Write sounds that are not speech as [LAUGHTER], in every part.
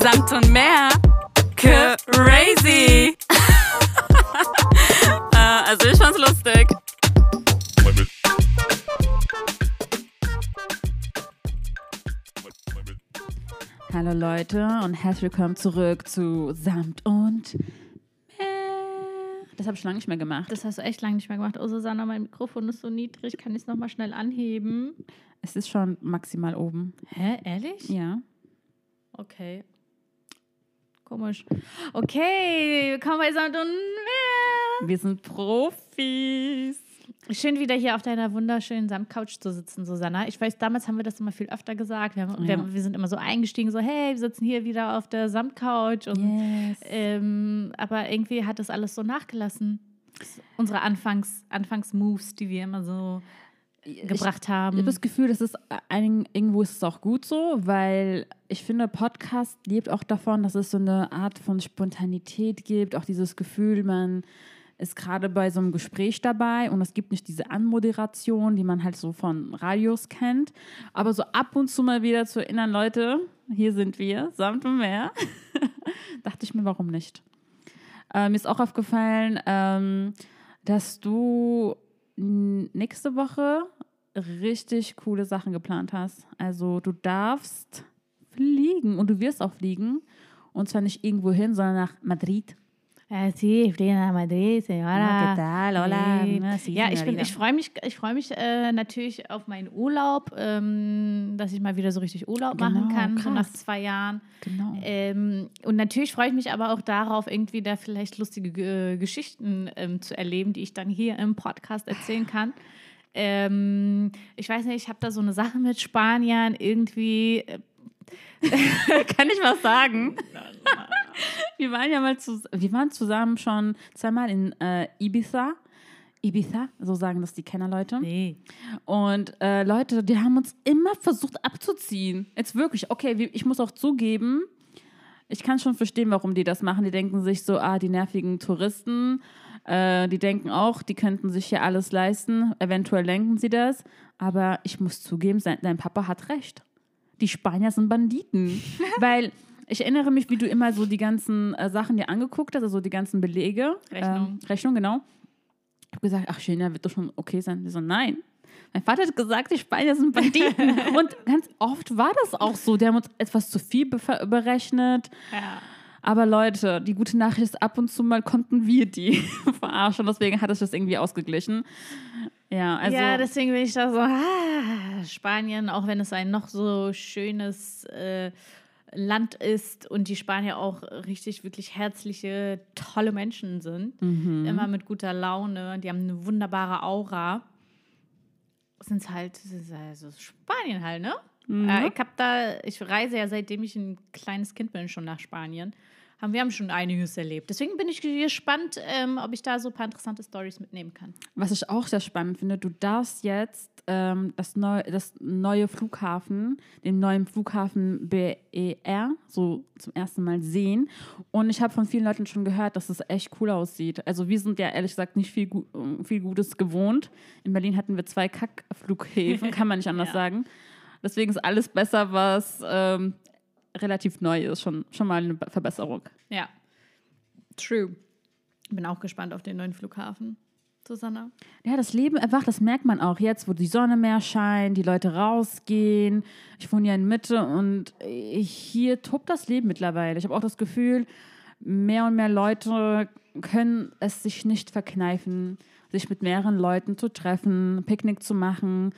Samt und mehr. Crazy. äh, [LAUGHS] also ich fand's lustig. Hallo Leute und herzlich willkommen zurück zu Samt und. Das habe ich schon lange nicht mehr gemacht. Das hast du echt lange nicht mehr gemacht. Oh, Susanna, mein Mikrofon ist so niedrig. Kann ich es nochmal schnell anheben? Es ist schon maximal oben. Hä, ehrlich? Ja. Okay. Komisch. Okay, willkommen bei Samt und Meer. Wir sind Profis. Schön wieder hier auf deiner wunderschönen Samtcouch zu sitzen, Susanna. Ich weiß, damals haben wir das immer viel öfter gesagt. Wir, haben, Ja. wir, wir sind immer so eingestiegen, so, hey, wir sitzen hier wieder auf der Samtcouch. Und, Yes. ähm, aber irgendwie hat das alles so nachgelassen. Unsere Anfangs, Anfangsmoves, die wir immer so gebracht Ich haben. habe das Gefühl, das ist einigen, irgendwo ist es auch gut so, weil ich finde, Podcast lebt auch davon, dass es so eine Art von Spontanität gibt, auch dieses Gefühl, man ist gerade bei so einem Gespräch dabei und es gibt nicht diese Anmoderation, die man halt so von Radios kennt, aber so ab und zu mal wieder zu erinnern, Leute, hier sind wir, samt und mehr, [LAUGHS] dachte ich mir, warum nicht? Äh, mir ist auch aufgefallen, ähm, dass du nächste Woche richtig coole Sachen geplant hast. Also du darfst fliegen und du wirst auch fliegen. Und zwar nicht irgendwo hin, sondern nach Madrid. Ja, sí, nach Madrid, señora. ¿Qué tal? Hola. Sí. Ja, ich, bin- ich freue mich, ich freu mich äh, natürlich auf meinen Urlaub, ähm, dass ich mal wieder so richtig Urlaub machen Genau, kann, so nach krass. zwei Jahren. Genau. Ähm, und natürlich freue ich mich aber auch darauf, irgendwie da vielleicht lustige äh, Geschichten ähm, zu erleben, die ich dann hier im Podcast erzählen kann. Ähm, ich weiß nicht, ich habe da so eine Sache mit Spaniern irgendwie. [LAUGHS] Kann ich was sagen? wir waren ja mal zu, wir waren zusammen schon zweimal in äh, Ibiza. Ibiza, so sagen das die Kennerleute. nee. Und äh, Leute, die haben uns immer versucht abzuziehen. Jetzt wirklich, okay, ich muss auch zugeben, ich kann schon verstehen, warum die das machen. Die denken sich so, ah, die nervigen Touristen, äh, die denken auch, die könnten sich hier alles leisten. Eventuell lenken sie das. Aber ich muss zugeben, sein, dein Papa hat recht. Die Spanier sind Banditen. [LAUGHS] Weil ich erinnere mich, wie du immer so die ganzen äh, Sachen dir angeguckt hast, also die ganzen Belege. Rechnung. Ähm, Rechnung, genau. Ich habe gesagt, ach, China wird doch schon okay sein. Die so, nein. Mein Vater hat gesagt, die Spanier sind Banditen. [LAUGHS] Und ganz oft war das auch so. Die haben uns etwas zu viel be- berechnet. Ja. Aber Leute, die gute Nachricht ist, ab und zu mal konnten wir die [LAUGHS] verarschen. Deswegen hat es das irgendwie ausgeglichen. Ja, also. ja, deswegen bin ich da so, ah, Spanien, auch wenn es ein noch so schönes äh, Land ist und die Spanier auch richtig, wirklich herzliche, tolle Menschen sind, immer mit guter Laune, die haben eine wunderbare Aura, sind es halt, also Spanien halt, ne? Äh, ich habe da, ich reise ja seitdem ich ein kleines Kind bin schon nach Spanien. Haben, wir haben schon einiges erlebt. Deswegen bin ich gespannt, ähm, ob ich da so ein paar interessante Stories mitnehmen kann. Was ich auch sehr spannend finde, du darfst jetzt ähm, das, neu, das neue Flughafen, den neuen Flughafen BER, so zum ersten Mal sehen. Und ich habe von vielen Leuten schon gehört, dass es echt cool aussieht. Also wir sind ja ehrlich gesagt nicht viel, viel Gutes gewohnt. In Berlin hatten wir zwei Kackflughäfen, [LAUGHS] kann man nicht anders Ja. sagen. Deswegen ist alles besser, was ähm, relativ neu ist. Schon, schon mal eine Verbesserung. Ja, true. Bin auch gespannt auf den neuen Flughafen. Susanna? Ja, das Leben erwacht, das merkt man auch jetzt, wo die Sonne mehr scheint, die Leute rausgehen. Ich wohne ja in Mitte und hier tobt das Leben mittlerweile. Ich habe auch das Gefühl, mehr und mehr Leute können es sich nicht verkneifen, sich mit mehreren Leuten zu treffen, Picknick zu machen,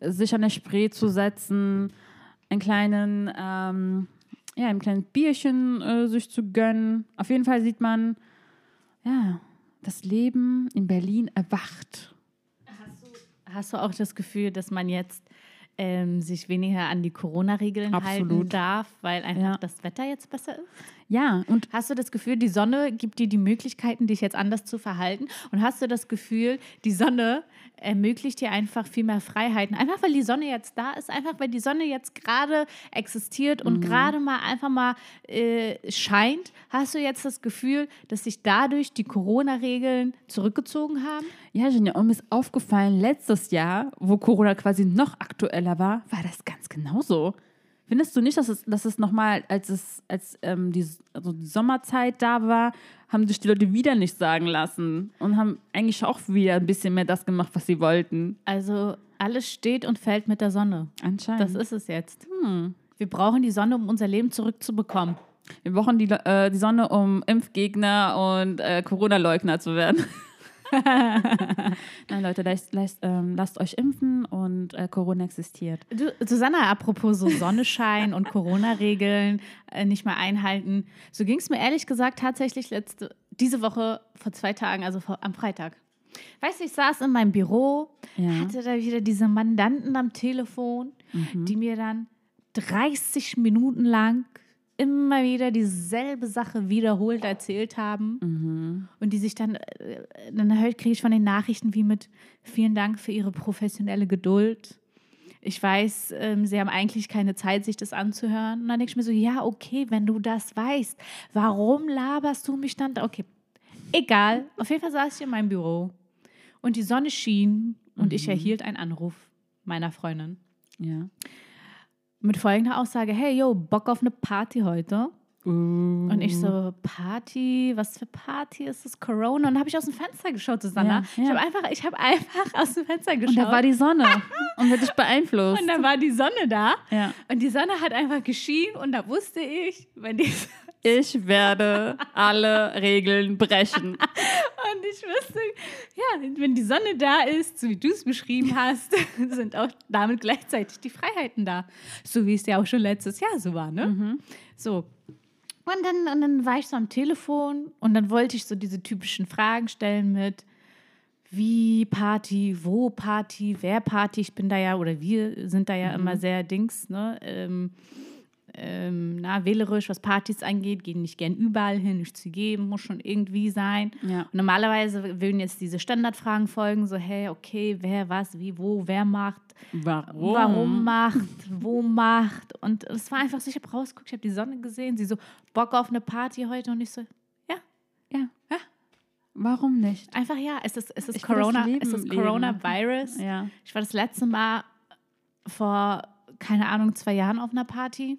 sich an der Spree zu setzen, einen kleinen, ähm, ja, ein kleines Bierchen äh, sich zu gönnen. Auf jeden Fall sieht man, ja, das Leben in Berlin erwacht. Hast du auch das Gefühl, dass man jetzt ähm, sich weniger an die Corona-Regeln halten darf, weil einfach Ja. das Wetter jetzt besser ist? Ja, und Hast du das Gefühl, die Sonne gibt dir die Möglichkeiten, dich jetzt anders zu verhalten? Und hast du das Gefühl, die Sonne ermöglicht dir einfach viel mehr Freiheiten? Einfach weil die Sonne jetzt da ist, einfach weil die Sonne jetzt gerade existiert und gerade mal einfach mal äh, scheint, hast du jetzt das Gefühl, dass sich dadurch die Corona-Regeln zurückgezogen haben? ja, Genia, und mir ist aufgefallen, letztes Jahr, wo Corona quasi noch aktueller war, war das ganz genauso. Findest du nicht, dass es, dass es nochmal, als es, als ähm, die, also die Sommerzeit da war, haben sich die Leute wieder nicht sagen lassen und haben eigentlich auch wieder ein bisschen mehr das gemacht, was sie wollten. Also alles steht und fällt mit der Sonne. Anscheinend. Das ist es jetzt. Wir brauchen die Sonne, um unser Leben zurückzubekommen. Wir brauchen die, äh, die Sonne, um Impfgegner und äh, Corona-Leugner zu werden. [LAUGHS] [LAUGHS] Nein, Leute, lasst, lasst, ähm, lasst euch impfen und äh, Corona existiert. Du, Susanna, apropos so Sonnenschein und Corona-Regeln äh, nicht mehr einhalten. So ging es mir ehrlich gesagt tatsächlich letzte, diese Woche vor zwei Tagen, also vor, am Freitag. Weißt du, ich saß in meinem Büro, Ja. hatte da wieder diese Mandanten am Telefon, die mir dann 30 Minuten lang immer wieder dieselbe Sache wiederholt erzählt haben und die sich dann, äh, dann höre- kriege ich von den Nachrichten wie mit vielen Dank für Ihre professionelle Geduld. Ich weiß, ähm, Sie haben eigentlich keine Zeit, sich das anzuhören. Und dann denke ich mir so, ja, okay, wenn du das weißt, warum laberst du mich dann? da? Okay, egal. Auf jeden Fall saß ich in meinem Büro und die Sonne schien und ich erhielt einen Anruf meiner Freundin Ja. Mit folgender Aussage: Hey, yo, Bock auf eine Party heute? Und ich so, Party? Was für Party ist das? Corona? Und dann habe ich aus dem Fenster geschaut, Susanna. Ja, ja. Ich habe einfach, ich habe einfach aus dem Fenster Und geschaut. da war die Sonne [LAUGHS] und hat dich beeinflusst. und da war die Sonne da. Ja. Und die Sonne hat einfach geschienen und da wusste ich, wenn die Ich werde alle Regeln brechen. [LAUGHS] Und ich wusste, ja, wenn die Sonne da ist, so wie du es beschrieben hast, [LAUGHS] sind auch damit gleichzeitig die Freiheiten da. So wie es ja auch schon letztes Jahr so war, ne? So. Und dann, und dann war ich so am Telefon und dann wollte ich so diese typischen Fragen stellen mit wie Party, wo Party, wer Party. Ich bin da ja, oder wir sind da ja immer sehr Dings, ne? Ähm, ähm, na, wählerisch, was Partys angeht, gehen nicht gern überall hin, nicht zu geben, muss schon irgendwie sein. Ja. Normalerweise würden jetzt diese Standardfragen folgen, so, hey, okay, wer, was, wie, wo, wer macht, Warum? warum macht, wo macht. Und es war einfach so, ich habe rausgeguckt, ich habe die Sonne gesehen, sie so, Bock auf eine Party heute und ich so, ja, Ja. Ja. Warum nicht? einfach ja, es ist, es ist Ich Corona, es ist. Coronavirus. Ja. Ich war das letzte Mal vor, keine Ahnung, zwei Jahren auf einer Party.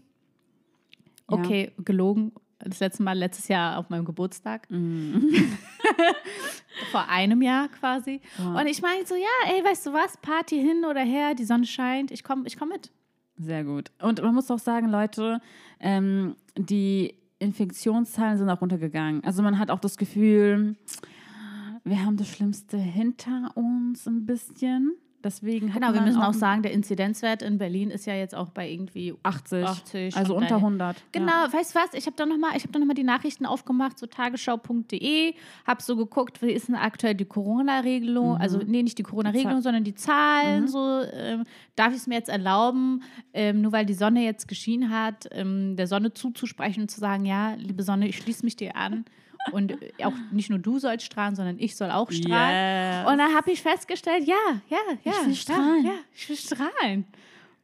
Ja. Okay, gelogen. Das letzte Mal letztes Jahr auf meinem Geburtstag. Mhm. [LAUGHS] Vor einem Jahr quasi. Ja. Und ich meine so, ja, ey, weißt du was? Party hin oder her, die Sonne scheint, ich komme ich komm mit. Sehr gut. Und man muss auch sagen, Leute, ähm, die Infektionszahlen sind auch runtergegangen. Also man hat auch das Gefühl, wir haben das Schlimmste hinter uns ein bisschen. Deswegen Genau, wir müssen auch sagen, der Inzidenzwert in Berlin ist ja jetzt auch bei irgendwie 80, 80, also unter daher- 100. Genau, weißt du was? Ich habe da nochmal noch mal die Nachrichten aufgemacht, so tagesschau.de, habe so geguckt, wie ist denn aktuell die Corona-Regelung? Also, nee, nicht die Corona-Regelung, sondern die Zahlen. So, ähm, darf ich es mir jetzt erlauben, ähm, nur weil die Sonne jetzt geschienen hat, ähm, der Sonne zuzusprechen und zu sagen, ja, liebe Sonne, ich schließe mich dir an. Und äh, auch nicht nur du sollst strahlen, sondern ich soll auch strahlen. Yes. Und dann habe ich festgestellt, ja, ja, ja. Ich will strahlen. Ja, ja, ich will strahlen.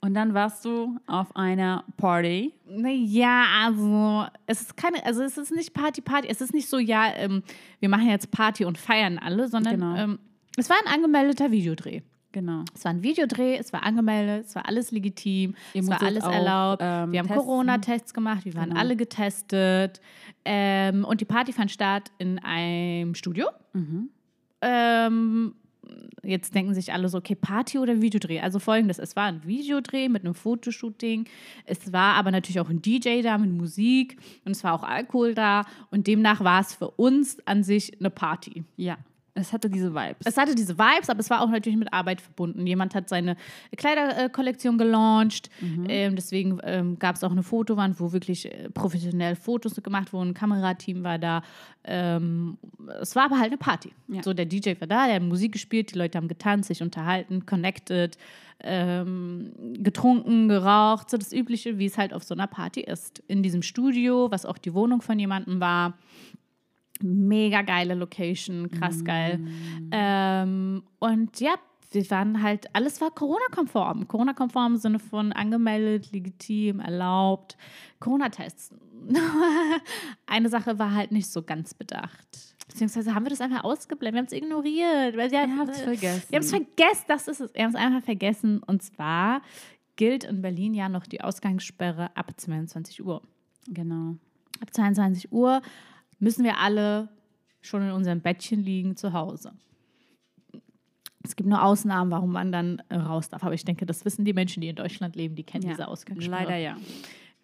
Und dann warst du auf einer Party. Naja, also es ist keine, also es ist nicht Party, Party. Es ist nicht so, ja, ähm, wir machen jetzt Party und feiern alle, sondern Genau. ähm, es war ein angemeldeter Videodreh. Genau. Es war ein Videodreh, es war angemeldet, es war alles legitim, Ihr es war alles auch, erlaubt. ähm, wir haben. Corona-Tests gemacht, wir waren Genau. alle getestet. Ähm, und die Party fand statt in einem Studio. Mhm. Ähm, jetzt denken sich alle so, okay, Party oder Videodreh? Also folgendes, es war ein Videodreh mit einem Fotoshooting, es war aber natürlich auch ein DJ da mit Musik und es war auch Alkohol da und demnach war es für uns an sich eine Party. Ja. Es hatte diese Vibes. Es hatte diese Vibes, aber es war auch natürlich mit Arbeit verbunden. Jemand hat seine Kleiderkollektion gelauncht. Ähm, deswegen ähm, gab es auch eine Fotowand, wo wirklich äh, professionell Fotos gemacht wurden. Ein Kamerateam war da. Ähm, es war aber halt eine Party. Ja. So, der DJ war da, der hat Musik gespielt, die Leute haben getanzt, sich unterhalten, connected, ähm, getrunken, geraucht. So das Übliche, wie es halt auf so einer Party ist. In diesem Studio, was auch die Wohnung von jemandem war mega geile Location, krass geil. Ähm, und ja, wir waren halt, alles war Corona-konform. Corona-konform im Sinne von angemeldet, legitim, erlaubt. Corona-Tests. [LAUGHS] Eine Sache war halt nicht so ganz bedacht. Beziehungsweise haben wir das einfach ausgeblendet, wir haben es ignoriert. Weil wir Ihr habt's vergessen. Wir haben es vergessen, das ist es. Wir haben es einfach vergessen. Und zwar gilt in Berlin ja noch die Ausgangssperre ab 22 Uhr. Genau. Ab 22 Uhr müssen wir alle schon in unserem Bettchen liegen zu Hause. Es gibt nur Ausnahmen, warum man dann äh, raus darf. Aber ich denke, das wissen die Menschen, die in Deutschland leben, die kennen Ja, diese Ausgangssperre. Leider ja.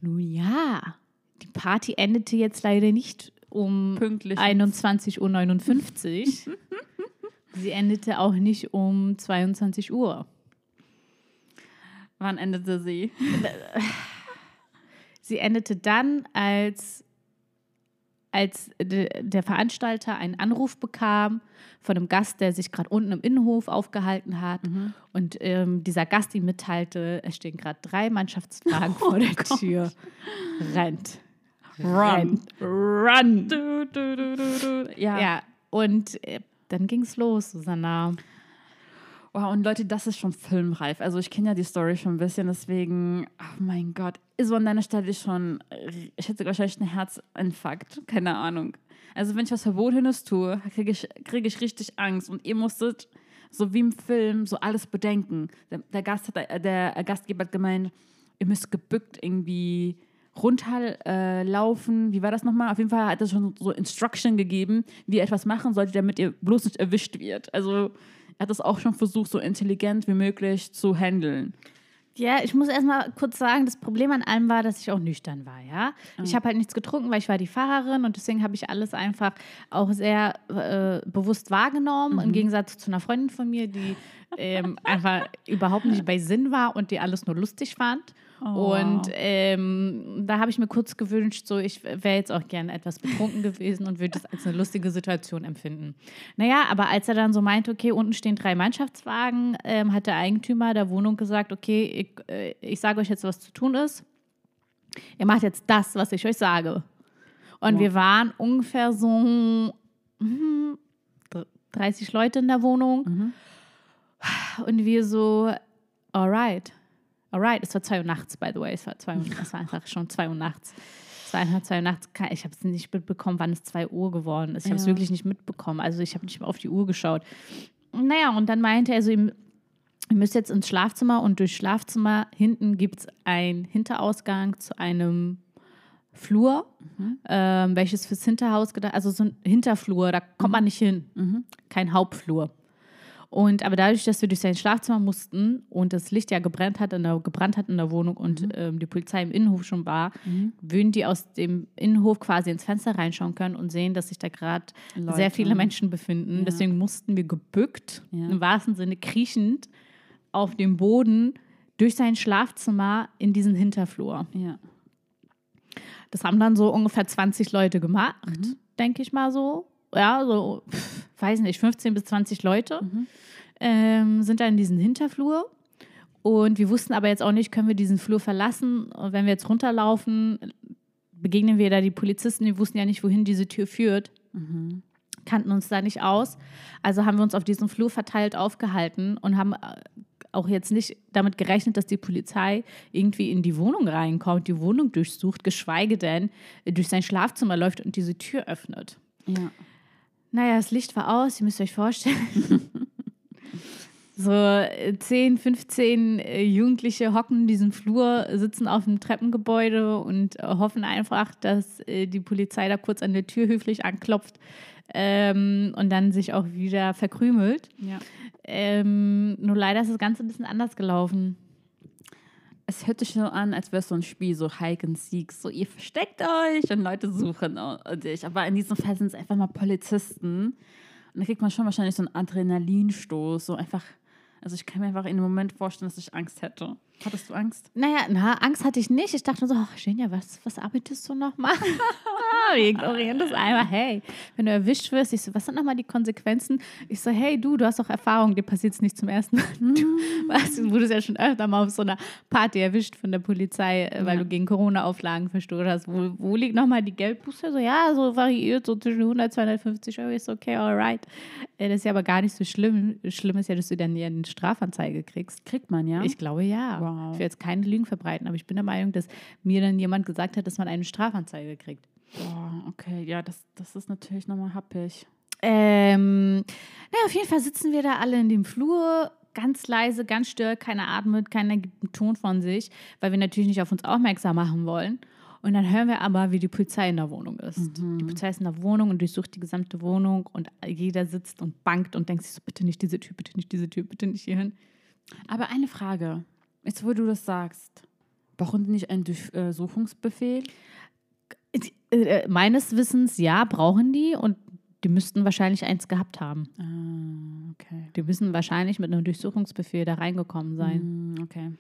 Nun ja, die Party endete jetzt leider nicht um Pünktlich. 21.59 Uhr. [LAUGHS] Sie endete auch nicht um 22 Uhr. Wann endete sie? [LAUGHS] Sie endete dann, als, als de, der Veranstalter einen Anruf bekam von einem Gast, der sich gerade unten im Innenhof aufgehalten hat. Und ähm, dieser Gast ihm mitteilte, es stehen gerade drei Mannschaftswagen [LAUGHS] vor der Tür. Rennt. Run. Run. Du, du, du, du, du. Ja. Ja, und äh, dann ging es los, Susanna. Wow, und Leute, das ist schon filmreif. Also ich kenne ja die Story schon ein bisschen, deswegen, oh mein Gott, so an deiner Stelle schon, ich hätte wahrscheinlich einen Herzinfarkt, keine Ahnung. Also wenn ich was Verbotenes tue, kriege ich, krieg ich richtig Angst und ihr musstet, so wie im Film, so alles bedenken. Der, der, Gast hat, der Gastgeber hat gemeint, ihr müsst gebückt irgendwie runterlaufen. Äh, wie war das nochmal? Auf jeden Fall hat er schon so Instruction gegeben, wie ihr etwas machen solltet, damit ihr bloß nicht erwischt wird. Also er hat das auch schon versucht, so intelligent wie möglich zu handeln. Ja, ich muss erstmal kurz sagen, das Problem an allem war, dass ich auch nüchtern war, ja. Ich habe halt nichts getrunken, weil ich war die Fahrerin und deswegen habe ich alles einfach auch sehr äh, bewusst wahrgenommen, im Gegensatz zu einer Freundin von mir, die ähm, einfach überhaupt nicht bei Sinn war und die alles nur lustig fand. Und ähm, da habe ich mir kurz gewünscht, so ich wäre jetzt auch gerne etwas betrunken gewesen und würde es als eine lustige Situation empfinden. Naja, aber als er dann so meinte, okay, unten stehen drei Mannschaftswagen, ähm, hat der Eigentümer der Wohnung gesagt, okay, ich, äh, ich sage euch jetzt, was zu tun ist. Ihr macht jetzt das, was ich euch sage. Und Wow. wir waren ungefähr so hm, 30 Leute in der Wohnung. Und wir so, alright, alright. Es war 2 Uhr nachts, by the way. Es war, zwei es war einfach schon 2 Uhr nachts. Es war einfach 2 Uhr nachts. Ich habe es nicht mitbekommen, wann es 2 Uhr geworden ist. Ich habe es Ja. wirklich nicht mitbekommen. Also ich habe nicht mehr auf die Uhr geschaut. Naja, und dann meinte er so, ihr müsst jetzt ins Schlafzimmer und durch Schlafzimmer hinten gibt es einen Hinterausgang zu einem Flur, ähm, welches fürs Hinterhaus gedacht, also so ein Hinterflur, da kommt man nicht hin, kein Hauptflur. Und aber dadurch, dass wir durch sein Schlafzimmer mussten und das Licht ja gebrannt hat in der, gebrannt hat in der Wohnung und ähm, die Polizei im Innenhof schon war, würden die aus dem Innenhof quasi ins Fenster reinschauen können und sehen, dass sich da gerade sehr viele Menschen befinden. Ja. Deswegen mussten wir gebückt, Ja. im wahrsten Sinne kriechend, auf dem Boden durch sein Schlafzimmer in diesen Hinterflur. Ja. Das haben dann so ungefähr 20 Leute gemacht, Mhm. denke ich mal so. Ja, so, pff, weiß nicht, 15 bis 20 Leute Mhm. ähm, sind dann in diesen Hinterflur. Und wir wussten aber jetzt auch nicht, können wir diesen Flur verlassen. Und wenn wir jetzt runterlaufen, begegnen wir da die Polizisten, die wussten ja nicht, wohin diese Tür führt. Kannten uns da nicht aus. Also haben wir uns auf diesem Flur verteilt aufgehalten und haben äh, auch jetzt nicht damit gerechnet, dass die Polizei irgendwie in die Wohnung reinkommt, die Wohnung durchsucht, geschweige denn äh, durch sein Schlafzimmer läuft und diese Tür öffnet. Ja. Naja, das Licht war aus, ihr müsst euch vorstellen. [LAUGHS] so äh, 10, 15 äh, Jugendliche hocken in diesem Flur, sitzen auf dem Treppengebäude und äh, hoffen einfach, dass äh, die Polizei da kurz an der Tür höflich anklopft ähm, und dann sich auch wieder verkrümelt. ja. Ähm, nur leider ist das Ganze ein bisschen anders gelaufen. Es hört sich so an, als wäre es so ein Spiel, so Hike and Seek, so ihr versteckt euch und Leute suchen dich. Aber in diesem Fall sind es einfach mal Polizisten. Und da kriegt man schon wahrscheinlich so einen Adrenalinstoß, so einfach, also ich kann mir einfach in dem Moment vorstellen, dass ich Angst hätte. Hattest du Angst? Naja, na, Angst hatte ich nicht. Ich dachte nur so, ach, Genia, was, was arbeitest du nochmal? [LAUGHS] Wir ignorieren das einmal. Hey, wenn du erwischt wirst, ich so, was sind nochmal die Konsequenzen? Ich so, hey, du, du hast doch Erfahrung, dir passiert es nicht zum ersten Mal. Du weißt, du wurdest ja schon öfter mal auf so einer Party erwischt von der Polizei, äh, weil Ja. du gegen Corona-Auflagen verstoßen hast. Wo, wo liegt nochmal die Geldbuße? So, ja, so variiert, so zwischen 100 250 Euro. Ich so, okay, alright. Äh, Das ist ja aber gar nicht so schlimm. Schlimm ist ja, dass du dann ja eine Strafanzeige kriegst. Kriegt man, ja? Ich glaube ja. Wow. Ich will jetzt keine Lügen verbreiten, aber ich bin der Meinung, dass mir dann jemand gesagt hat, dass man eine Strafanzeige kriegt. Boah, okay, ja, das, das ist natürlich nochmal happig. Ähm, naja, auf jeden Fall sitzen wir da alle in dem Flur ganz leise, ganz still, keiner atmet, keiner gibt einen Ton von sich, weil wir natürlich nicht auf uns aufmerksam machen wollen. Und dann hören wir aber, wie die Polizei in der Wohnung ist. Die Polizei ist in der Wohnung und durchsucht die gesamte Wohnung und jeder sitzt und bangt und denkt sich so, bitte nicht diese Tür, bitte nicht diese Tür, bitte nicht hierhin. Aber eine Frage. Jetzt, wo du das sagst. Brauchen die nicht einen Durchsuchungsbefehl? Äh, meines Wissens, ja, brauchen die und die müssten wahrscheinlich eins gehabt haben. Ah, okay. Die müssen wahrscheinlich mit einem Durchsuchungsbefehl da reingekommen sein. Hm, okay.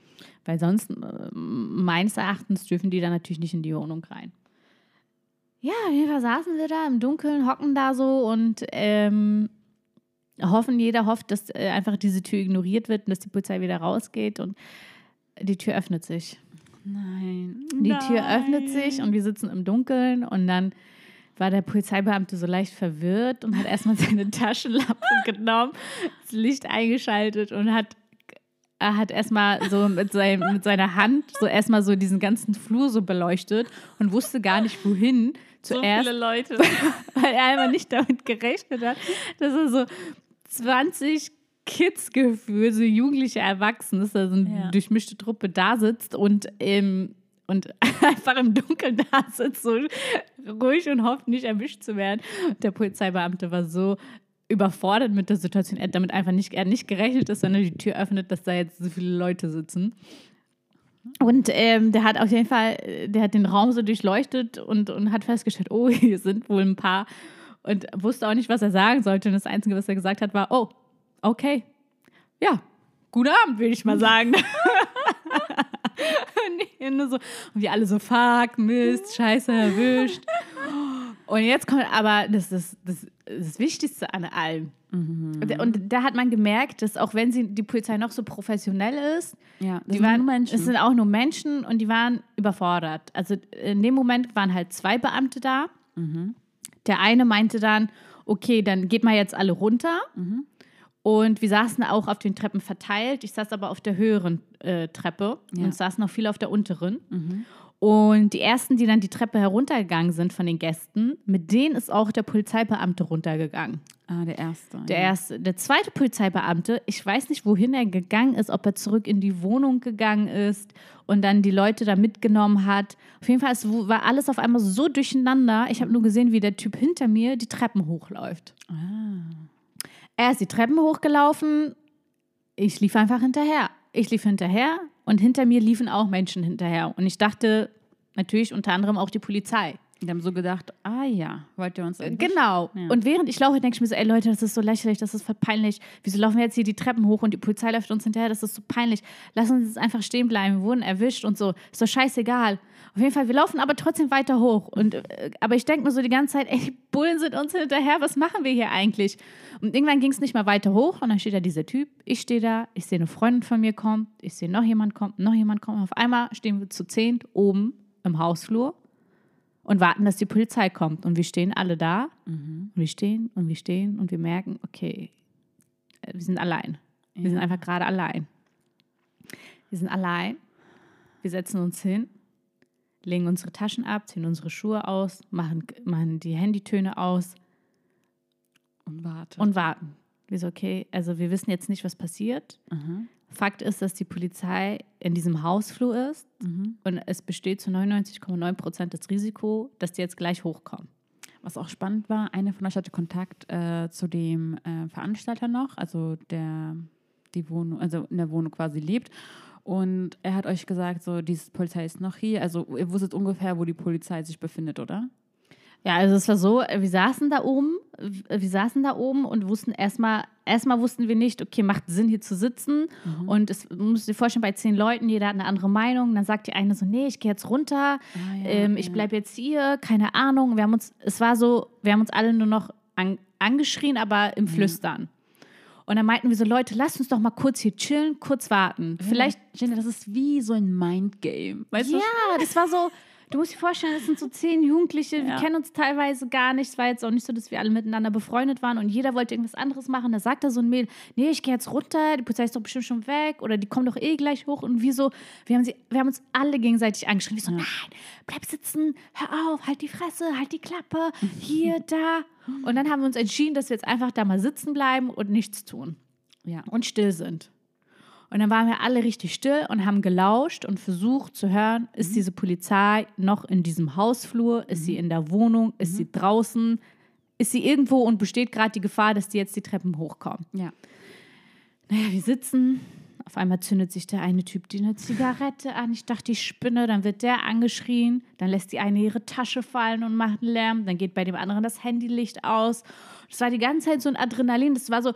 Weil sonst, äh, meines Erachtens, dürfen die da natürlich nicht in die Wohnung rein. Ja, auf jeden Fall saßen wir da im Dunkeln, hocken da so und ähm, hoffen, jeder hofft, dass äh, einfach diese Tür ignoriert wird und dass die Polizei wieder rausgeht und die Tür öffnet sich. Nein. Die Tür öffnet sich und wir sitzen im Dunkeln und dann war der Polizeibeamte so leicht verwirrt und hat erstmal [LAUGHS] seine Taschenlampe genommen, das Licht eingeschaltet und hat er hat erstmal so mit, seinem, mit seiner Hand so erstmal so diesen ganzen Flur so beleuchtet und wusste gar nicht wohin zuerst, So viele Leute. [LAUGHS] weil er einfach nicht damit gerechnet hat, dass er so 20 Kids gefühlt, so jugendliche Erwachsene, dass da so eine Ja. durchmischte Truppe da sitzt und im und [LAUGHS] einfach im Dunkeln da sitzt, so ruhig und hofft, nicht erwischt zu werden. Und der Polizeibeamte war so überfordert mit der Situation. Er hat damit einfach nicht, er nicht gerechnet, dass wenn er die Tür öffnet, dass da jetzt so viele Leute sitzen. Und ähm, der hat auf jeden Fall, der hat den Raum so durchleuchtet und, und hat festgestellt, oh, [LAUGHS] hier sind wohl ein paar. Und wusste auch nicht, was er sagen sollte. Und das Einzige, was er gesagt hat, war, oh, okay. Ja, guten Abend, würde ich mal sagen. [LAUGHS] und, nur so, und wir alle so, fuck, Mist, scheiße, erwischt. Und jetzt kommt aber das, das, das, das Wichtigste an allem. Und, und da hat man gemerkt, dass auch wenn sie, die Polizei noch so professionell ist, Ja, die waren, Menschen. Es sind auch nur Menschen und die waren überfordert. Also in dem Moment waren halt zwei Beamte da. Der eine meinte dann, okay, dann geht mal jetzt alle runter. Und wir saßen auch auf den Treppen verteilt. Ich saß aber auf der höheren äh, Treppe Ja. und saßen noch viele auf der unteren. Und die ersten, die dann die Treppe heruntergegangen sind von den Gästen, mit denen ist auch der Polizeibeamte runtergegangen. ah, der erste. Der erste, der zweite Polizeibeamte, ich weiß nicht, wohin er gegangen ist, ob er zurück in die Wohnung gegangen ist und dann die Leute da mitgenommen hat. Auf jeden Fall war alles auf einmal so durcheinander. Ich habe nur gesehen, wie der Typ hinter mir die Treppen hochläuft. Er ist die Treppen hochgelaufen. Ich lief einfach hinterher. Ich lief hinterher und hinter mir liefen auch Menschen hinterher. Und ich dachte natürlich unter anderem auch die Polizei. Die haben so gedacht, ah ja, wollt ihr uns endlich- Genau. Ja. Und während ich laufe, denke ich mir so, ey Leute, das ist so lächerlich, das ist voll peinlich. Wieso laufen wir jetzt hier die Treppen hoch und die Polizei läuft uns hinterher? Das ist so peinlich. Lass uns jetzt einfach stehen bleiben. Wir wurden erwischt und so. Ist doch scheißegal. Auf jeden Fall, wir laufen aber trotzdem weiter hoch. Und, äh, aber ich denke mir so die ganze Zeit, ey, die Bullen sind uns hinterher. Was machen wir hier eigentlich? Und irgendwann ging es nicht mehr weiter hoch. Und dann steht da dieser Typ. Ich stehe da. Ich sehe eine Freundin von mir kommt. Ich sehe noch jemand kommt. Noch jemand kommt. Und auf einmal stehen wir zu zehnt oben im Hausflur und warten, dass die Polizei kommt. Und wir stehen alle da und wir stehen und wir stehen und wir merken, okay, äh, wir sind allein. Wir sind einfach gerade allein. Wir sind allein. Wir setzen uns hin, legen unsere Taschen ab, ziehen unsere Schuhe aus, machen, machen die Handytöne aus Und warte. und warten. Wir so, okay, also wir wissen jetzt nicht, was passiert. Fakt ist, dass die Polizei in diesem Hausflur ist und es besteht zu 99,9 Prozent das Risiko, dass die jetzt gleich hochkommen. Was auch spannend war, eine von euch hatte Kontakt äh, zu dem äh, Veranstalter noch, also der die Wohnung, also in der Wohnung quasi lebt. Und er hat euch gesagt, so, diese Polizei ist noch hier. Also ihr wusstet ungefähr, wo die Polizei sich befindet, oder? Ja, also es war so, wir saßen da oben, wir saßen da oben und wussten erstmal, erstmal wussten wir nicht, okay, macht Sinn hier zu sitzen. Und es musst du dir vorstellen, bei zehn Leuten, jeder hat eine andere Meinung. Dann sagt die eine so, nee, ich gehe jetzt runter, ja, ähm, ich ja. bleibe jetzt hier, keine Ahnung. Wir haben uns, es war so, wir haben uns alle nur noch an, angeschrien, aber im Flüstern. Und dann meinten wir so, Leute, lasst uns doch mal kurz hier chillen, kurz warten. Vielleicht Jenny, das ist wie so ein Mindgame. Weißt du? ja, das war so. Du musst dir vorstellen, das sind so zehn Jugendliche, wir Ja. kennen uns teilweise gar nicht. Es war jetzt auch nicht so, dass wir alle miteinander befreundet waren und jeder wollte irgendwas anderes machen. Da sagt da so ein Mädel, nee, ich gehe jetzt runter, die Polizei ist doch bestimmt schon weg oder die kommen doch eh gleich hoch. Und wir so, wir haben, sie, wir haben uns alle gegenseitig angeschrien. Wir so, nein, bleib sitzen, hör auf, halt die Fresse, halt die Klappe, hier, [LAUGHS] da. Und dann haben wir uns entschieden, dass wir jetzt einfach da mal sitzen bleiben und nichts tun Ja. und still sind. Und dann waren wir alle richtig still und haben gelauscht und versucht zu hören, ist diese Polizei noch in diesem Hausflur, ist sie in der Wohnung, ist sie draußen, ist sie irgendwo und besteht gerade die Gefahr, dass die jetzt die Treppen hochkommen. Ja. Naja, wir sitzen. Auf einmal zündet sich der eine Typ die eine Zigarette an. Ich dachte, ich spinne. Dann wird der angeschrien. Dann lässt die eine ihre Tasche fallen und macht einen Lärm. Dann geht bei dem anderen das Handylicht aus. Das war die ganze Zeit so ein Adrenalin. Das war so,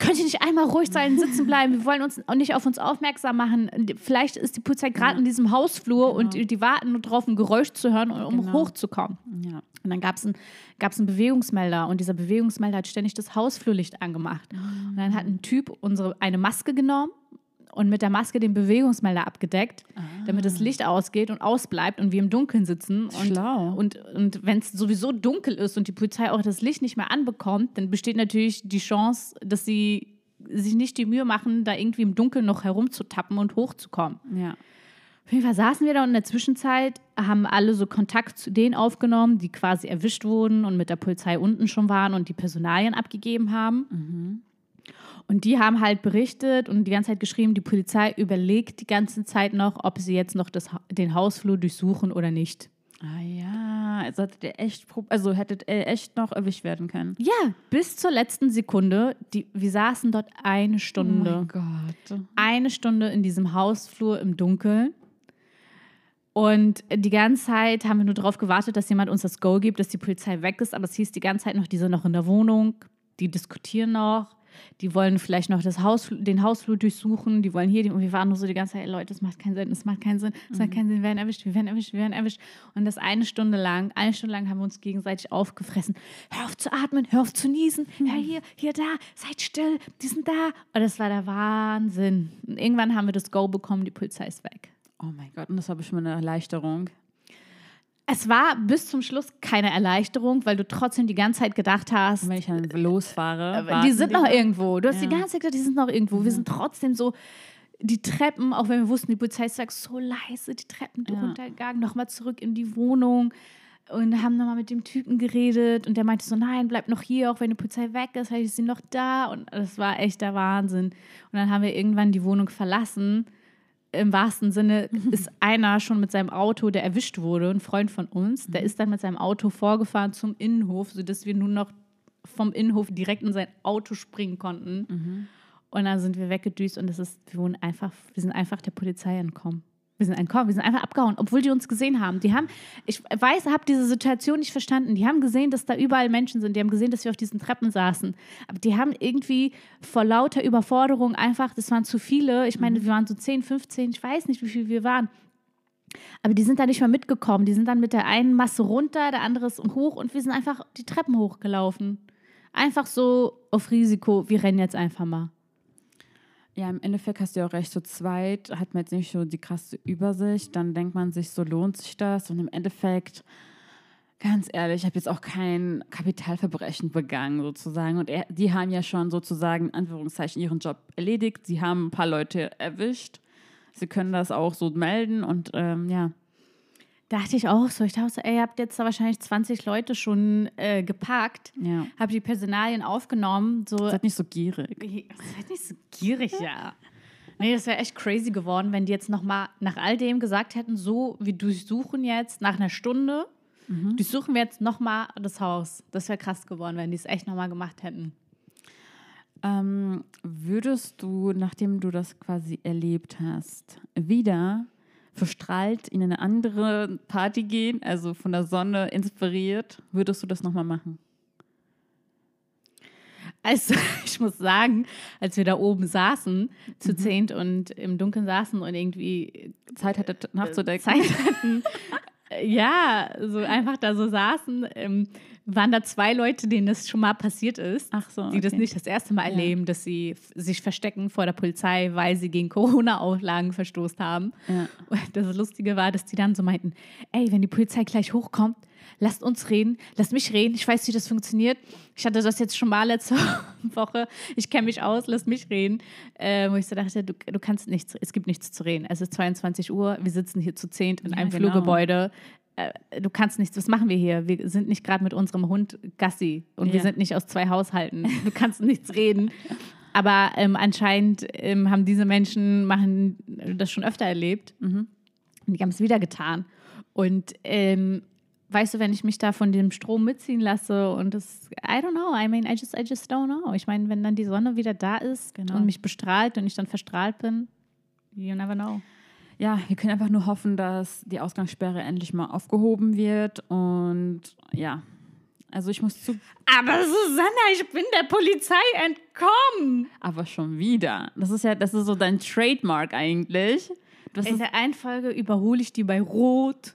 könnt ihr nicht einmal ruhig sein, sitzen bleiben? Wir wollen uns auch nicht auf uns aufmerksam machen. Vielleicht ist die Polizei gerade in diesem Hausflur und die, warten nur drauf, ein Geräusch zu hören, um Genau. hochzukommen. Ja. Und dann gab es einen, gab's einen Bewegungsmelder und dieser Bewegungsmelder hat ständig das Hausflurlicht angemacht. Und dann hat ein Typ unsere, eine Maske genommen und mit der Maske den Bewegungsmelder abgedeckt, damit das Licht ausgeht und ausbleibt und wir im Dunkeln sitzen. Und, Schlau. Und, und wenn es sowieso dunkel ist und die Polizei auch das Licht nicht mehr anbekommt, dann besteht natürlich die Chance, dass sie sich nicht die Mühe machen, da irgendwie im Dunkeln noch herumzutappen und hochzukommen. Ja. Auf jeden Fall saßen wir da und in der Zwischenzeit haben alle so Kontakt zu denen aufgenommen, die quasi erwischt wurden und mit der Polizei unten schon waren und die Personalien abgegeben haben. Und die haben halt berichtet und die ganze Zeit geschrieben, die Polizei überlegt die ganze Zeit noch, ob sie jetzt noch das, den Hausflur durchsuchen oder nicht. Ah ja, also hättet ihr echt, also hättet ihr echt noch erwischt werden können. Ja, bis zur letzten Sekunde. Die, wir saßen dort eine Stunde. Gott. eine Stunde in diesem Hausflur im Dunkeln. Und die ganze Zeit haben wir nur darauf gewartet, dass jemand uns das Go gibt, dass die Polizei weg ist. Aber es hieß die ganze Zeit noch, die sind noch in der Wohnung, die diskutieren noch, die wollen vielleicht noch das Haus, den Hausflur durchsuchen, die wollen hier, die, und wir waren nur so die ganze Zeit, Leute, das macht keinen Sinn, das macht keinen Sinn, das macht keinen Sinn, wir werden erwischt, wir werden erwischt, wir werden erwischt. Und das eine Stunde lang, eine Stunde lang haben wir uns gegenseitig aufgefressen. Hör auf zu atmen, hör auf zu niesen, hör hier, hier, da, seid still, die sind da. Und das war der Wahnsinn. Und irgendwann haben wir das Go bekommen, die Polizei ist weg. Oh mein Gott, und das war bestimmt eine Erleichterung. Es war bis zum Schluss keine Erleichterung, weil du trotzdem die ganze Zeit gedacht hast, wenn ich dann losfahre. Warten die sind noch da? irgendwo. Du hast Ja. die ganze Zeit gesagt, die sind noch irgendwo. Wir sind trotzdem so die Treppen, auch wenn wir wussten, die Polizei ist sagt, so leise, die Treppen Ja. runtergegangen, nochmal zurück in die Wohnung und haben nochmal mit dem Typen geredet und der meinte so, nein, bleib noch hier, auch wenn die Polizei weg ist, ist sie noch da und das war echt der Wahnsinn. Und dann haben wir irgendwann die Wohnung verlassen. Im wahrsten Sinne ist einer schon mit seinem Auto, der erwischt wurde, ein Freund von uns, der ist dann mit seinem Auto vorgefahren zum Innenhof, sodass wir nur noch vom Innenhof direkt in sein Auto springen konnten. Und dann sind wir weggedüst und das ist, wir wurden einfach, wir sind einfach der Polizei entkommen. Wir sind entkommen, wir sind einfach abgehauen, obwohl die uns gesehen haben. Die haben, ich weiß, habe diese Situation nicht verstanden. Die haben gesehen, dass da überall Menschen sind. Die haben gesehen, dass wir auf diesen Treppen saßen. Aber die haben irgendwie vor lauter Überforderung einfach, das waren zu viele. Ich meine, wir waren so 10, 15, ich weiß nicht, wie viele wir waren. Aber die sind da nicht mehr mitgekommen. Die sind dann mit der einen Masse runter, der andere ist hoch und wir sind einfach die Treppen hochgelaufen. Einfach so auf Risiko, wir rennen jetzt einfach mal. Ja, im Endeffekt hast du ja auch recht, zu zweit hat man jetzt nicht so die krasse Übersicht. Dann denkt man sich, so lohnt sich das. Und im Endeffekt, ganz ehrlich, ich habe jetzt auch kein Kapitalverbrechen begangen, sozusagen. Und er, die haben ja schon sozusagen, in Anführungszeichen, ihren Job erledigt. Sie haben ein paar Leute erwischt. Sie können das auch so melden und ähm, ja. Dachte ich auch so. Ich dachte so, ey, ihr habt jetzt da wahrscheinlich 20 Leute schon äh, gepackt, Ja. habt die Personalien aufgenommen. So, Seid nicht so gierig. Seid nicht so gierig, ja. Nee, das wäre echt crazy geworden, wenn die jetzt nochmal nach all dem gesagt hätten, so, wir durchsuchen jetzt nach einer Stunde, durchsuchen wir jetzt nochmal das Haus. Das wäre krass geworden, wenn die es echt nochmal gemacht hätten. Ähm, würdest du, nachdem du das quasi erlebt hast, wieder verstrahlt in eine andere Party gehen, also von der Sonne inspiriert, würdest du das nochmal machen? Also, [LAUGHS] ich muss sagen, als wir da oben saßen, zu zehnt und im Dunkeln saßen und irgendwie Zeit hatte nachzudenken. Zeit hatten, [LAUGHS] äh, ja, so einfach da so saßen, ähm, waren da zwei Leute, denen das schon mal passiert ist. Ach so, Die das okay. nicht das erste Mal Ja. erleben, dass sie sich verstecken vor der Polizei, weil sie gegen Corona-Auflagen verstoßen haben. Ja. [LAUGHS] Das Lustige war, dass die dann so meinten, ey, wenn die Polizei gleich hochkommt, lasst uns reden, lasst mich reden, ich weiß, wie das funktioniert. Ich hatte das jetzt schon mal letzte [LAUGHS] Woche, ich kenne mich aus, lasst mich reden. Äh, wo ich so dachte, du, du kannst nichts, es gibt nichts zu reden. Es ist 22 Uhr, wir sitzen hier zu zehnt in Ja, einem genau. Flurgebäude. Äh, Du kannst nichts, was machen wir hier? Wir sind nicht gerade mit unserem Hund Gassi und wir Ja. sind nicht aus zwei Haushalten. Du kannst nichts reden. Aber ähm, anscheinend ähm, haben diese Menschen machen das schon öfter erlebt. Und die haben es wieder getan. Und ähm, weißt du, wenn ich mich da von dem Strom mitziehen lasse und das, I don't know, I mean, I just, I just don't know. Ich meine, wenn dann die Sonne wieder da ist Genau. und mich bestrahlt und ich dann verstrahlt bin, you never know. Ja, wir können einfach nur hoffen, dass die Ausgangssperre endlich mal aufgehoben wird. Und ja, also ich muss zu. Aber Susanna, ich bin der Polizei entkommen. Aber schon wieder. Das ist ja, das ist so dein Trademark eigentlich. Das In der einen Folge überhole ich die bei Rot.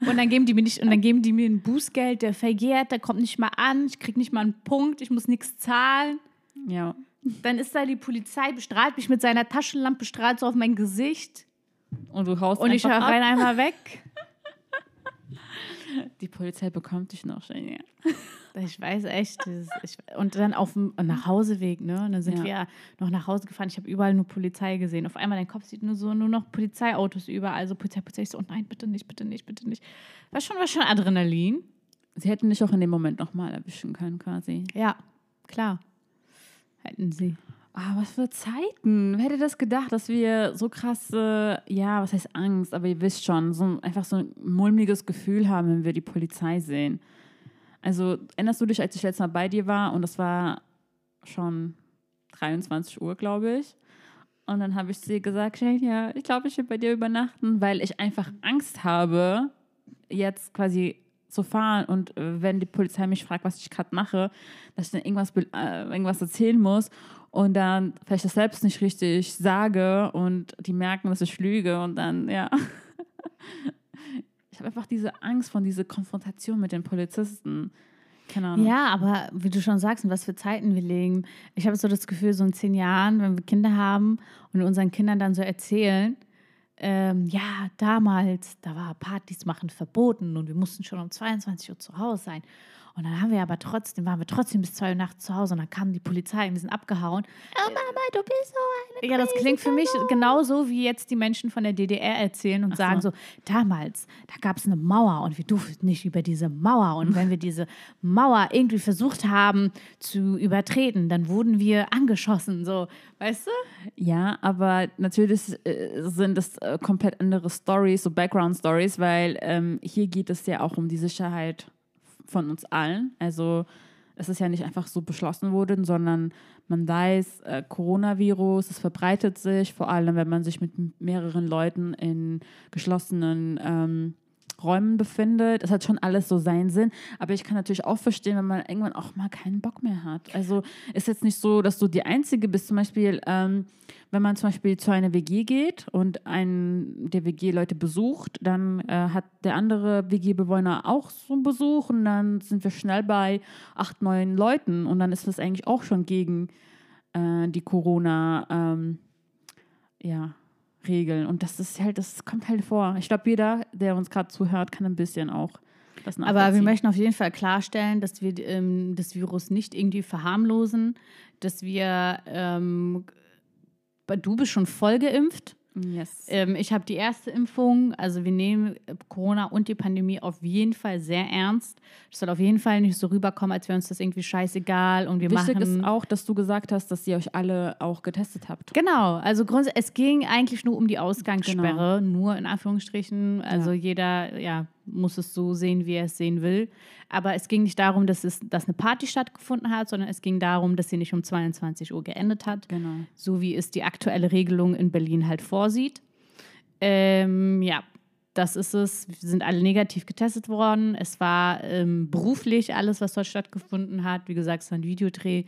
Und dann geben die mir nicht, und dann geben die mir ein Bußgeld, der verjährt, der kommt nicht mal an, ich krieg nicht mal einen Punkt, ich muss nichts zahlen. ja. Dann ist da die Polizei, bestrahlt mich mit seiner Taschenlampe, strahlt so auf mein Gesicht Und du haust und ich rein einmal weg. [LAUGHS] Die Polizei bekommt dich noch. Ja. Ich weiß echt. Dieses, ich, und dann auf dem Nachhauseweg, ne? Und dann sind Ja. wir noch nach Hause gefahren. Ich habe überall nur Polizei gesehen. Auf einmal dein Kopf sieht nur so nur noch Polizeiautos überall. Also Polizei, Polizei. Ich so, oh nein, bitte nicht, bitte nicht, bitte nicht. War schon, war schon Adrenalin. Sie hätten dich auch in dem Moment nochmal erwischen können, quasi. Ja, klar. Hätten sie. Ah, was für Zeiten. Wer hätte das gedacht, dass wir so krasse, ja, was heißt Angst, aber ihr wisst schon, so einfach so ein mulmiges Gefühl haben, wenn wir die Polizei sehen. Also erinnerst du dich, als ich letztes Mal bei dir war und das war schon 23 Uhr, glaube ich. Und dann habe ich zu ihr gesagt, ja, ich glaube, ich will bei dir übernachten, weil ich einfach Angst habe, jetzt quasi zu fahren und äh, wenn die Polizei mich fragt, was ich gerade mache, dass ich dann irgendwas, äh, irgendwas erzählen muss und dann vielleicht das selbst nicht richtig sage und die merken, dass ich lüge und dann, ja. [LAUGHS] Ich habe einfach diese Angst von dieser Konfrontation mit den Polizisten. Keine Ahnung. Ja, aber wie du schon sagst, in was für Zeiten wir leben. Ich habe so das Gefühl, so in zehn Jahren, wenn wir Kinder haben und unseren Kindern dann so erzählen, ähm, ja, damals, da war Partys machen verboten und wir mussten schon um 22 Uhr zu Hause sein. Und dann haben wir aber trotzdem, waren wir trotzdem bis zwei Uhr nachts zu Hause und dann kam die Polizei und wir sind abgehauen. Oh Mama, du bist so eine Ja, das klingt für mich genauso, wie jetzt die Menschen von der DDR erzählen und Ach sagen so. so, damals, da gab es eine Mauer und wir durften nicht über diese Mauer. Und wenn wir diese Mauer irgendwie versucht haben zu übertreten, dann wurden wir angeschossen. So, weißt du? Ja, aber natürlich äh, sind es äh, komplett andere Stories, so Background-Stories, weil ähm, hier geht es ja auch um die Sicherheit von uns allen. Also es ist ja nicht einfach so beschlossen worden, sondern man weiß, äh, Coronavirus, es verbreitet sich, vor allem wenn man sich mit mehreren Leuten in geschlossenen ähm, Räumen befindet. Es hat schon alles so seinen Sinn, aber ich kann natürlich auch verstehen, wenn man irgendwann auch mal keinen Bock mehr hat. Also ist jetzt nicht so, dass du die Einzige bist. Zum Beispiel, ähm, wenn man zum Beispiel zu einer WG geht und ein der WG-Leute besucht, dann äh, hat der andere WG-Bewohner auch so einen Besuch und dann sind wir schnell bei acht, neun Leuten und dann ist das eigentlich auch schon gegen äh, die Corona, ähm, ja, Regeln. Und das ist halt, das kommt halt vor. Ich glaube, jeder, der uns gerade zuhört, kann ein bisschen auch das Aber wir möchten auf jeden Fall klarstellen, dass wir ähm, das Virus nicht irgendwie verharmlosen, dass wir, ähm, du bist schon voll geimpft. Yes. Ähm, ich habe die erste Impfung. Also wir nehmen äh, Corona und die Pandemie auf jeden Fall sehr ernst. Das soll auf jeden Fall nicht so rüberkommen, als wäre uns das irgendwie scheißegal und wir Wichtig machen. ist auch, dass du gesagt hast, dass ihr euch alle auch getestet habt. Genau, also grunds es ging eigentlich nur um die Ausgangssperre, Genau. nur in Anführungsstrichen. Also Ja. jeder ja, muss es so sehen, wie er es sehen will. Aber es ging nicht darum, dass, es, dass eine Party stattgefunden hat, sondern es ging darum, dass sie nicht um 22 Uhr geendet hat, Genau. so wie es die aktuelle Regelung in Berlin halt vorsieht. Ähm, ja, das ist es. Wir sind alle negativ getestet worden. Es war ähm, beruflich alles, was dort stattgefunden hat. Wie gesagt, es war ein Videodreh.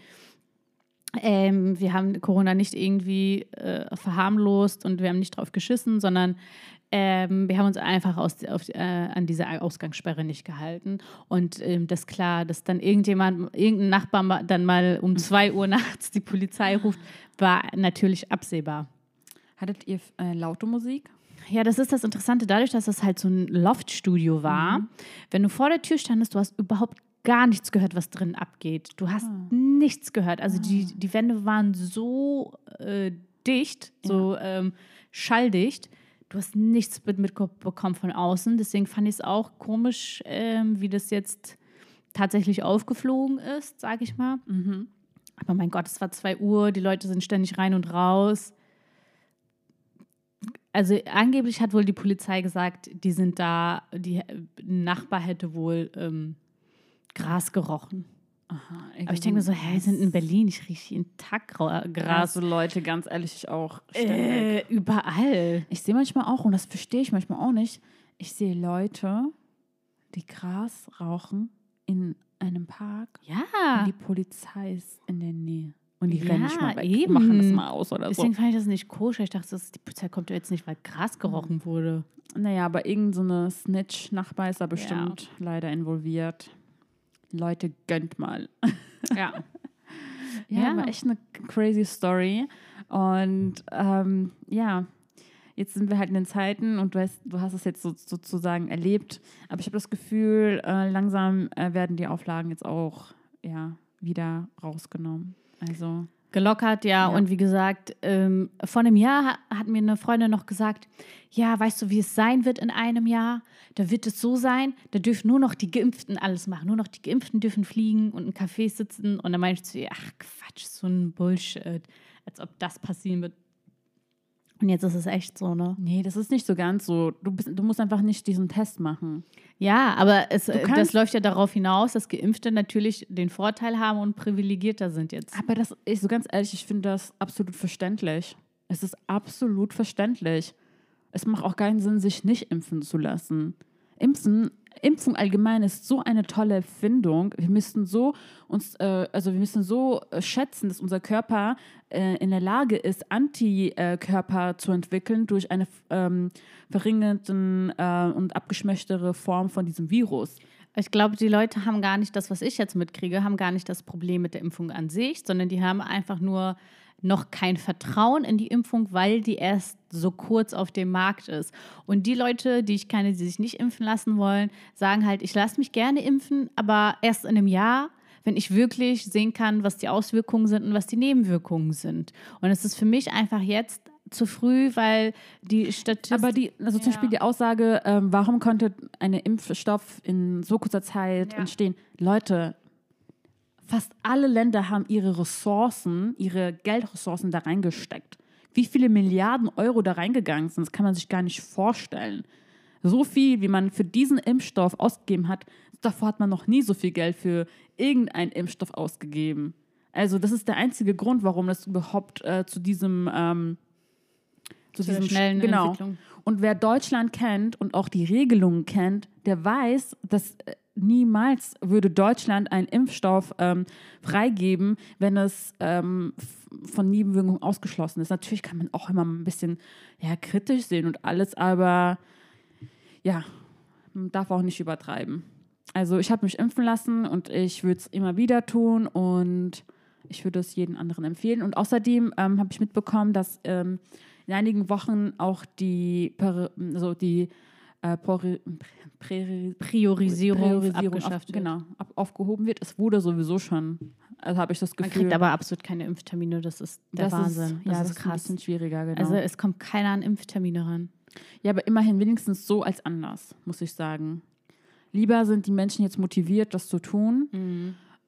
Ähm, wir haben Corona nicht irgendwie äh, verharmlost und wir haben nicht drauf geschissen, sondern ähm, wir haben uns einfach aus, auf, äh, an diese Ausgangssperre nicht gehalten. Und ähm, das ist klar, dass dann irgendjemand, irgendein Nachbar dann mal um 2 Uhr [LAUGHS] nachts die Polizei ruft, war natürlich absehbar. Hattet ihr äh, laute Musik? Ja, das ist das Interessante, dadurch, dass das halt so ein Loftstudio war. Wenn du vor der Tür standest, du hast überhaupt gar nichts gehört, was drin abgeht. Du hast nichts gehört. Also die, die Wände waren so äh, dicht, so ähm, schalldicht. Du hast nichts mit, mitbekommen von außen. Deswegen fand ich es auch komisch, ähm, wie das jetzt tatsächlich aufgeflogen ist, sage ich mal. Aber mein Gott, es war 2 Uhr, die Leute sind ständig rein und raus. Also angeblich hat wohl die Polizei gesagt, die sind da, die ein Nachbar hätte wohl ähm, Gras gerochen. Aha, Aber ich denke mir so, hä, wir sind in Berlin, ich rieche jeden Tag Gra- Gras, Gras. so Leute, ganz ehrlich, ich auch. Äh, überall. Ich sehe manchmal auch, und das verstehe ich manchmal auch nicht, ich sehe Leute, die Gras rauchen in einem Park Ja. und die Polizei ist in der Nähe. Und die Ja, rennen nicht mal weg, eben. machen das mal aus oder Deswegen so. fand ich das nicht koscher. Ich dachte, die Polizei kommt ja jetzt nicht, weil Gras gerochen wurde. Naja, aber irgendeine so eine Snitch-Nachbar ist da bestimmt leider involviert. Leute, gönnt mal. Ja. [LAUGHS] Ja, Ja. war echt eine crazy Story. Und ähm, ja, jetzt sind wir halt in den Zeiten und du hast, du hast es jetzt so, sozusagen erlebt. Aber ich habe das Gefühl, äh, langsam äh, werden die Auflagen jetzt auch ja, wieder rausgenommen. Also, Gelockert, ja. Ja. Und wie gesagt, ähm, vor einem Jahr ha- hat mir eine Freundin noch gesagt, ja, weißt du, wie es sein wird in einem Jahr? Da wird es so sein, da dürfen nur noch die Geimpften alles machen. Nur noch die Geimpften dürfen fliegen und in Cafés sitzen. Und dann meinte ich zu ihr, ach Quatsch, so ein Bullshit. Als ob das passieren wird. Und jetzt ist es echt so, ne? nee, das ist nicht so ganz so. Du, bist, du musst einfach nicht diesen Test machen. Ja, aber es, äh, das läuft ja darauf hinaus, dass Geimpfte natürlich den Vorteil haben und privilegierter sind jetzt. Aber das ist so ganz ehrlich, ich finde das absolut verständlich. Es ist absolut verständlich. Es macht auch keinen Sinn, sich nicht impfen zu lassen. Impfen, Impfung allgemein ist so eine tolle Erfindung. Wir müssen so uns, äh, also wir müssen so äh, schätzen, dass unser Körper äh, in der Lage ist, Antikörper zu entwickeln durch eine ähm, verringerten äh, und abgeschwächtere Form von diesem Virus. Ich glaube, die Leute haben gar nicht das, was ich jetzt mitkriege, haben gar nicht das Problem mit der Impfung an sich, sondern die haben einfach nur noch kein Vertrauen in die Impfung, weil die erst so kurz auf dem Markt ist. Und die Leute, die ich kenne, die sich nicht impfen lassen wollen, sagen halt, ich lasse mich gerne impfen, aber erst in einem Jahr, wenn ich wirklich sehen kann, was die Auswirkungen sind und was die Nebenwirkungen sind. Und es ist für mich einfach jetzt zu früh, weil die Statistik. Aber die, also zum Ja. Beispiel die Aussage, ähm, warum konnte ein Impfstoff in so kurzer Zeit Ja. entstehen? Leute, fast alle Länder haben ihre Ressourcen, ihre Geldressourcen da reingesteckt. Wie viele Milliarden Euro da reingegangen sind, das kann man sich gar nicht vorstellen. So viel, wie man für diesen Impfstoff ausgegeben hat, davor hat man noch nie so viel Geld für irgendeinen Impfstoff ausgegeben. Also das ist der einzige Grund, warum das überhaupt äh, zu diesem ähm, zu Zu diesem schnellen genau. Entwicklung. Und wer Deutschland kennt und auch die Regelungen kennt, der weiß, dass äh, niemals würde Deutschland einen Impfstoff ähm, freigeben, wenn es ähm, von Nebenwirkungen ausgeschlossen ist. Natürlich kann man auch immer ein bisschen ja, kritisch sehen und alles, aber ja, man darf auch nicht übertreiben. Also ich habe mich impfen lassen und ich würde es immer wieder tun und ich würde es jedem anderen empfehlen. Und außerdem ähm, habe ich mitbekommen, dass ähm, in einigen Wochen auch die, also die äh, Priorisierung, Priorisierung abgeschafft auf, wird. genau, ab, aufgehoben wird. Es wurde sowieso schon, also habe ich das Man Gefühl. kriegt aber absolut keine Impftermine, das ist der das Wahnsinn. Ist, das ja, ist das ein krass. bisschen schwieriger, genau. Also es kommt keiner an Impftermine ran. Ja, aber immerhin wenigstens so als anders, muss ich sagen. Lieber sind die Menschen jetzt motiviert, das zu tun.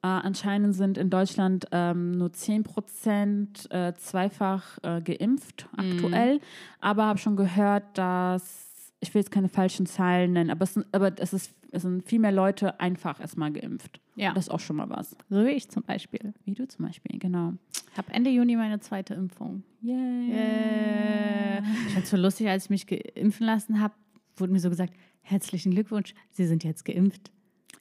Äh, anscheinend sind in Deutschland ähm, nur 10 Prozent äh, zweifach äh, geimpft aktuell. Aber habe schon gehört, dass, ich will jetzt keine falschen Zahlen nennen, aber es sind, aber es ist, es sind viel mehr Leute einfach erstmal geimpft. Ja. Das ist auch schon mal was. So wie ich zum Beispiel. Wie du zum Beispiel, genau. Ich habe Ende Juni meine zweite Impfung. Yeah. Ich fand es so lustig, als ich mich geimpfen lassen habe, wurde mir so gesagt, herzlichen Glückwunsch, Sie sind jetzt geimpft.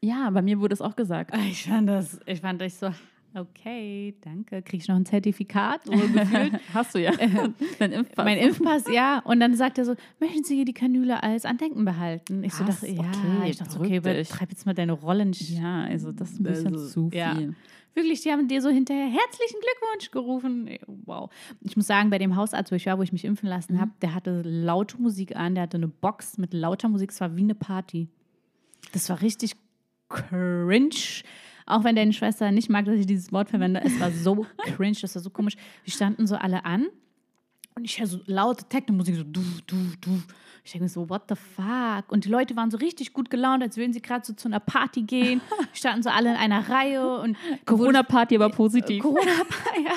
Ja, bei mir wurde es auch gesagt. Ich fand das, ich fand das so, okay, danke. Kriege ich noch ein Zertifikat? [LAUGHS] Hast du ja. Dein Impfpass. mein Impfpass, ja. Und dann sagt er so, möchten Sie die Kanüle als Andenken behalten? Ich so Was? dachte, ja, Okay, ich dachte, okay, betreib jetzt mal deine Rolle nicht. Ja, also das ist ein bisschen Also, zu viel. ja. Wirklich, die haben dir so hinterher herzlichen Glückwunsch gerufen. Wow. Ich muss sagen, bei dem Hausarzt, wo ich war, wo ich mich impfen lassen habe, der hatte laute Musik an, der hatte eine Box mit lauter Musik, es war wie eine Party. Das war richtig cringe. Auch wenn deine Schwester nicht mag, dass ich dieses Wort verwende, es war so [LAUGHS] cringe, das war so komisch. Wir standen so alle an Und ich höre so laute Techno-Musik, so du, du, du. Ich denke mir so, what the fuck? Und die Leute waren so richtig gut gelaunt, als würden sie gerade so zu einer Party gehen. [LAUGHS] Standen so alle in einer Reihe und Corona-Party aber positiv. Corona, [LAUGHS] ja.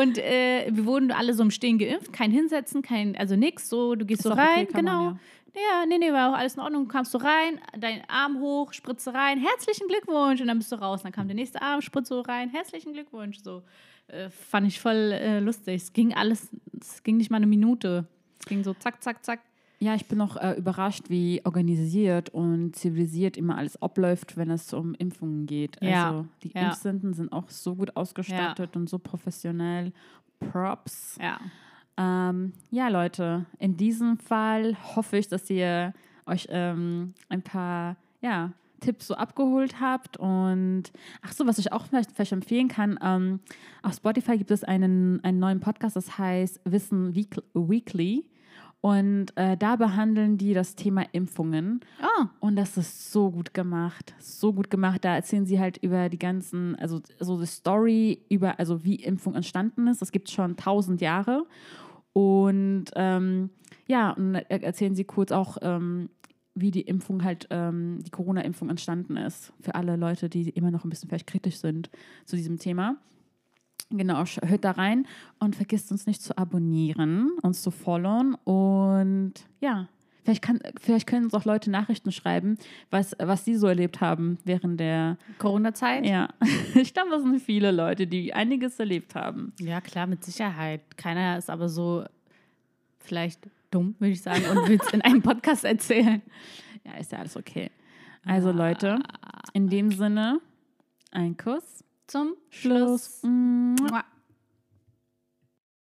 Und äh, wir wurden alle so im Stehen geimpft, kein Hinsetzen, kein, also nix, so, du gehst Ist so doch okay, rein, kann man, genau. Ja. nee, nee, war auch alles in Ordnung. Kamst du rein, dein Arm hoch, Spritze rein, herzlichen Glückwunsch. Und dann bist du raus. Dann kam der nächste Arm, Spritze rein, herzlichen Glückwunsch. So, äh, fand ich voll äh, lustig. Es ging alles, es ging nicht mal eine Minute. Es ging so zack, zack, zack. Ja, ich bin auch äh, überrascht, wie organisiert und zivilisiert immer alles abläuft, wenn es um Impfungen geht. Ja, Also die ja. Impfzentren sind auch so gut ausgestattet und so professionell. Props. Ja. Ähm, ja, Leute, in diesem Fall hoffe ich, dass ihr euch ähm, ein paar ja, Tipps so abgeholt habt. Und ach so, was ich auch vielleicht, vielleicht empfehlen kann, ähm, auf Spotify gibt es einen, einen neuen Podcast, das heißt Wissen Week- Weekly. Und äh, da behandeln die das Thema Impfungen. Oh, Und das ist so gut gemacht, so gut gemacht. Da erzählen sie halt über die ganzen, also so die Story über, also wie Impfung entstanden ist. Das gibt es schon tausend Jahre. Und ähm, ja, und er- erzählen sie kurz auch, ähm, wie die Impfung halt, ähm, die Corona-Impfung entstanden ist. Für alle Leute, die immer noch ein bisschen vielleicht kritisch sind zu diesem Thema. Genau, hört da rein und vergisst uns nicht zu abonnieren, uns zu followen und ja, vielleicht, kann, vielleicht können uns auch Leute Nachrichten schreiben, was, was sie so erlebt haben während der, Corona-Zeit? ja, [LAUGHS] ich glaube, das sind viele Leute, die einiges erlebt haben. Ja, klar, mit Sicherheit. Keiner ist aber so vielleicht dumm, würde ich sagen, und will es in einem Podcast erzählen. Ja, ist ja alles okay. Also Leute, in dem Sinne, ein Kuss, Zum Schluss. Schluss.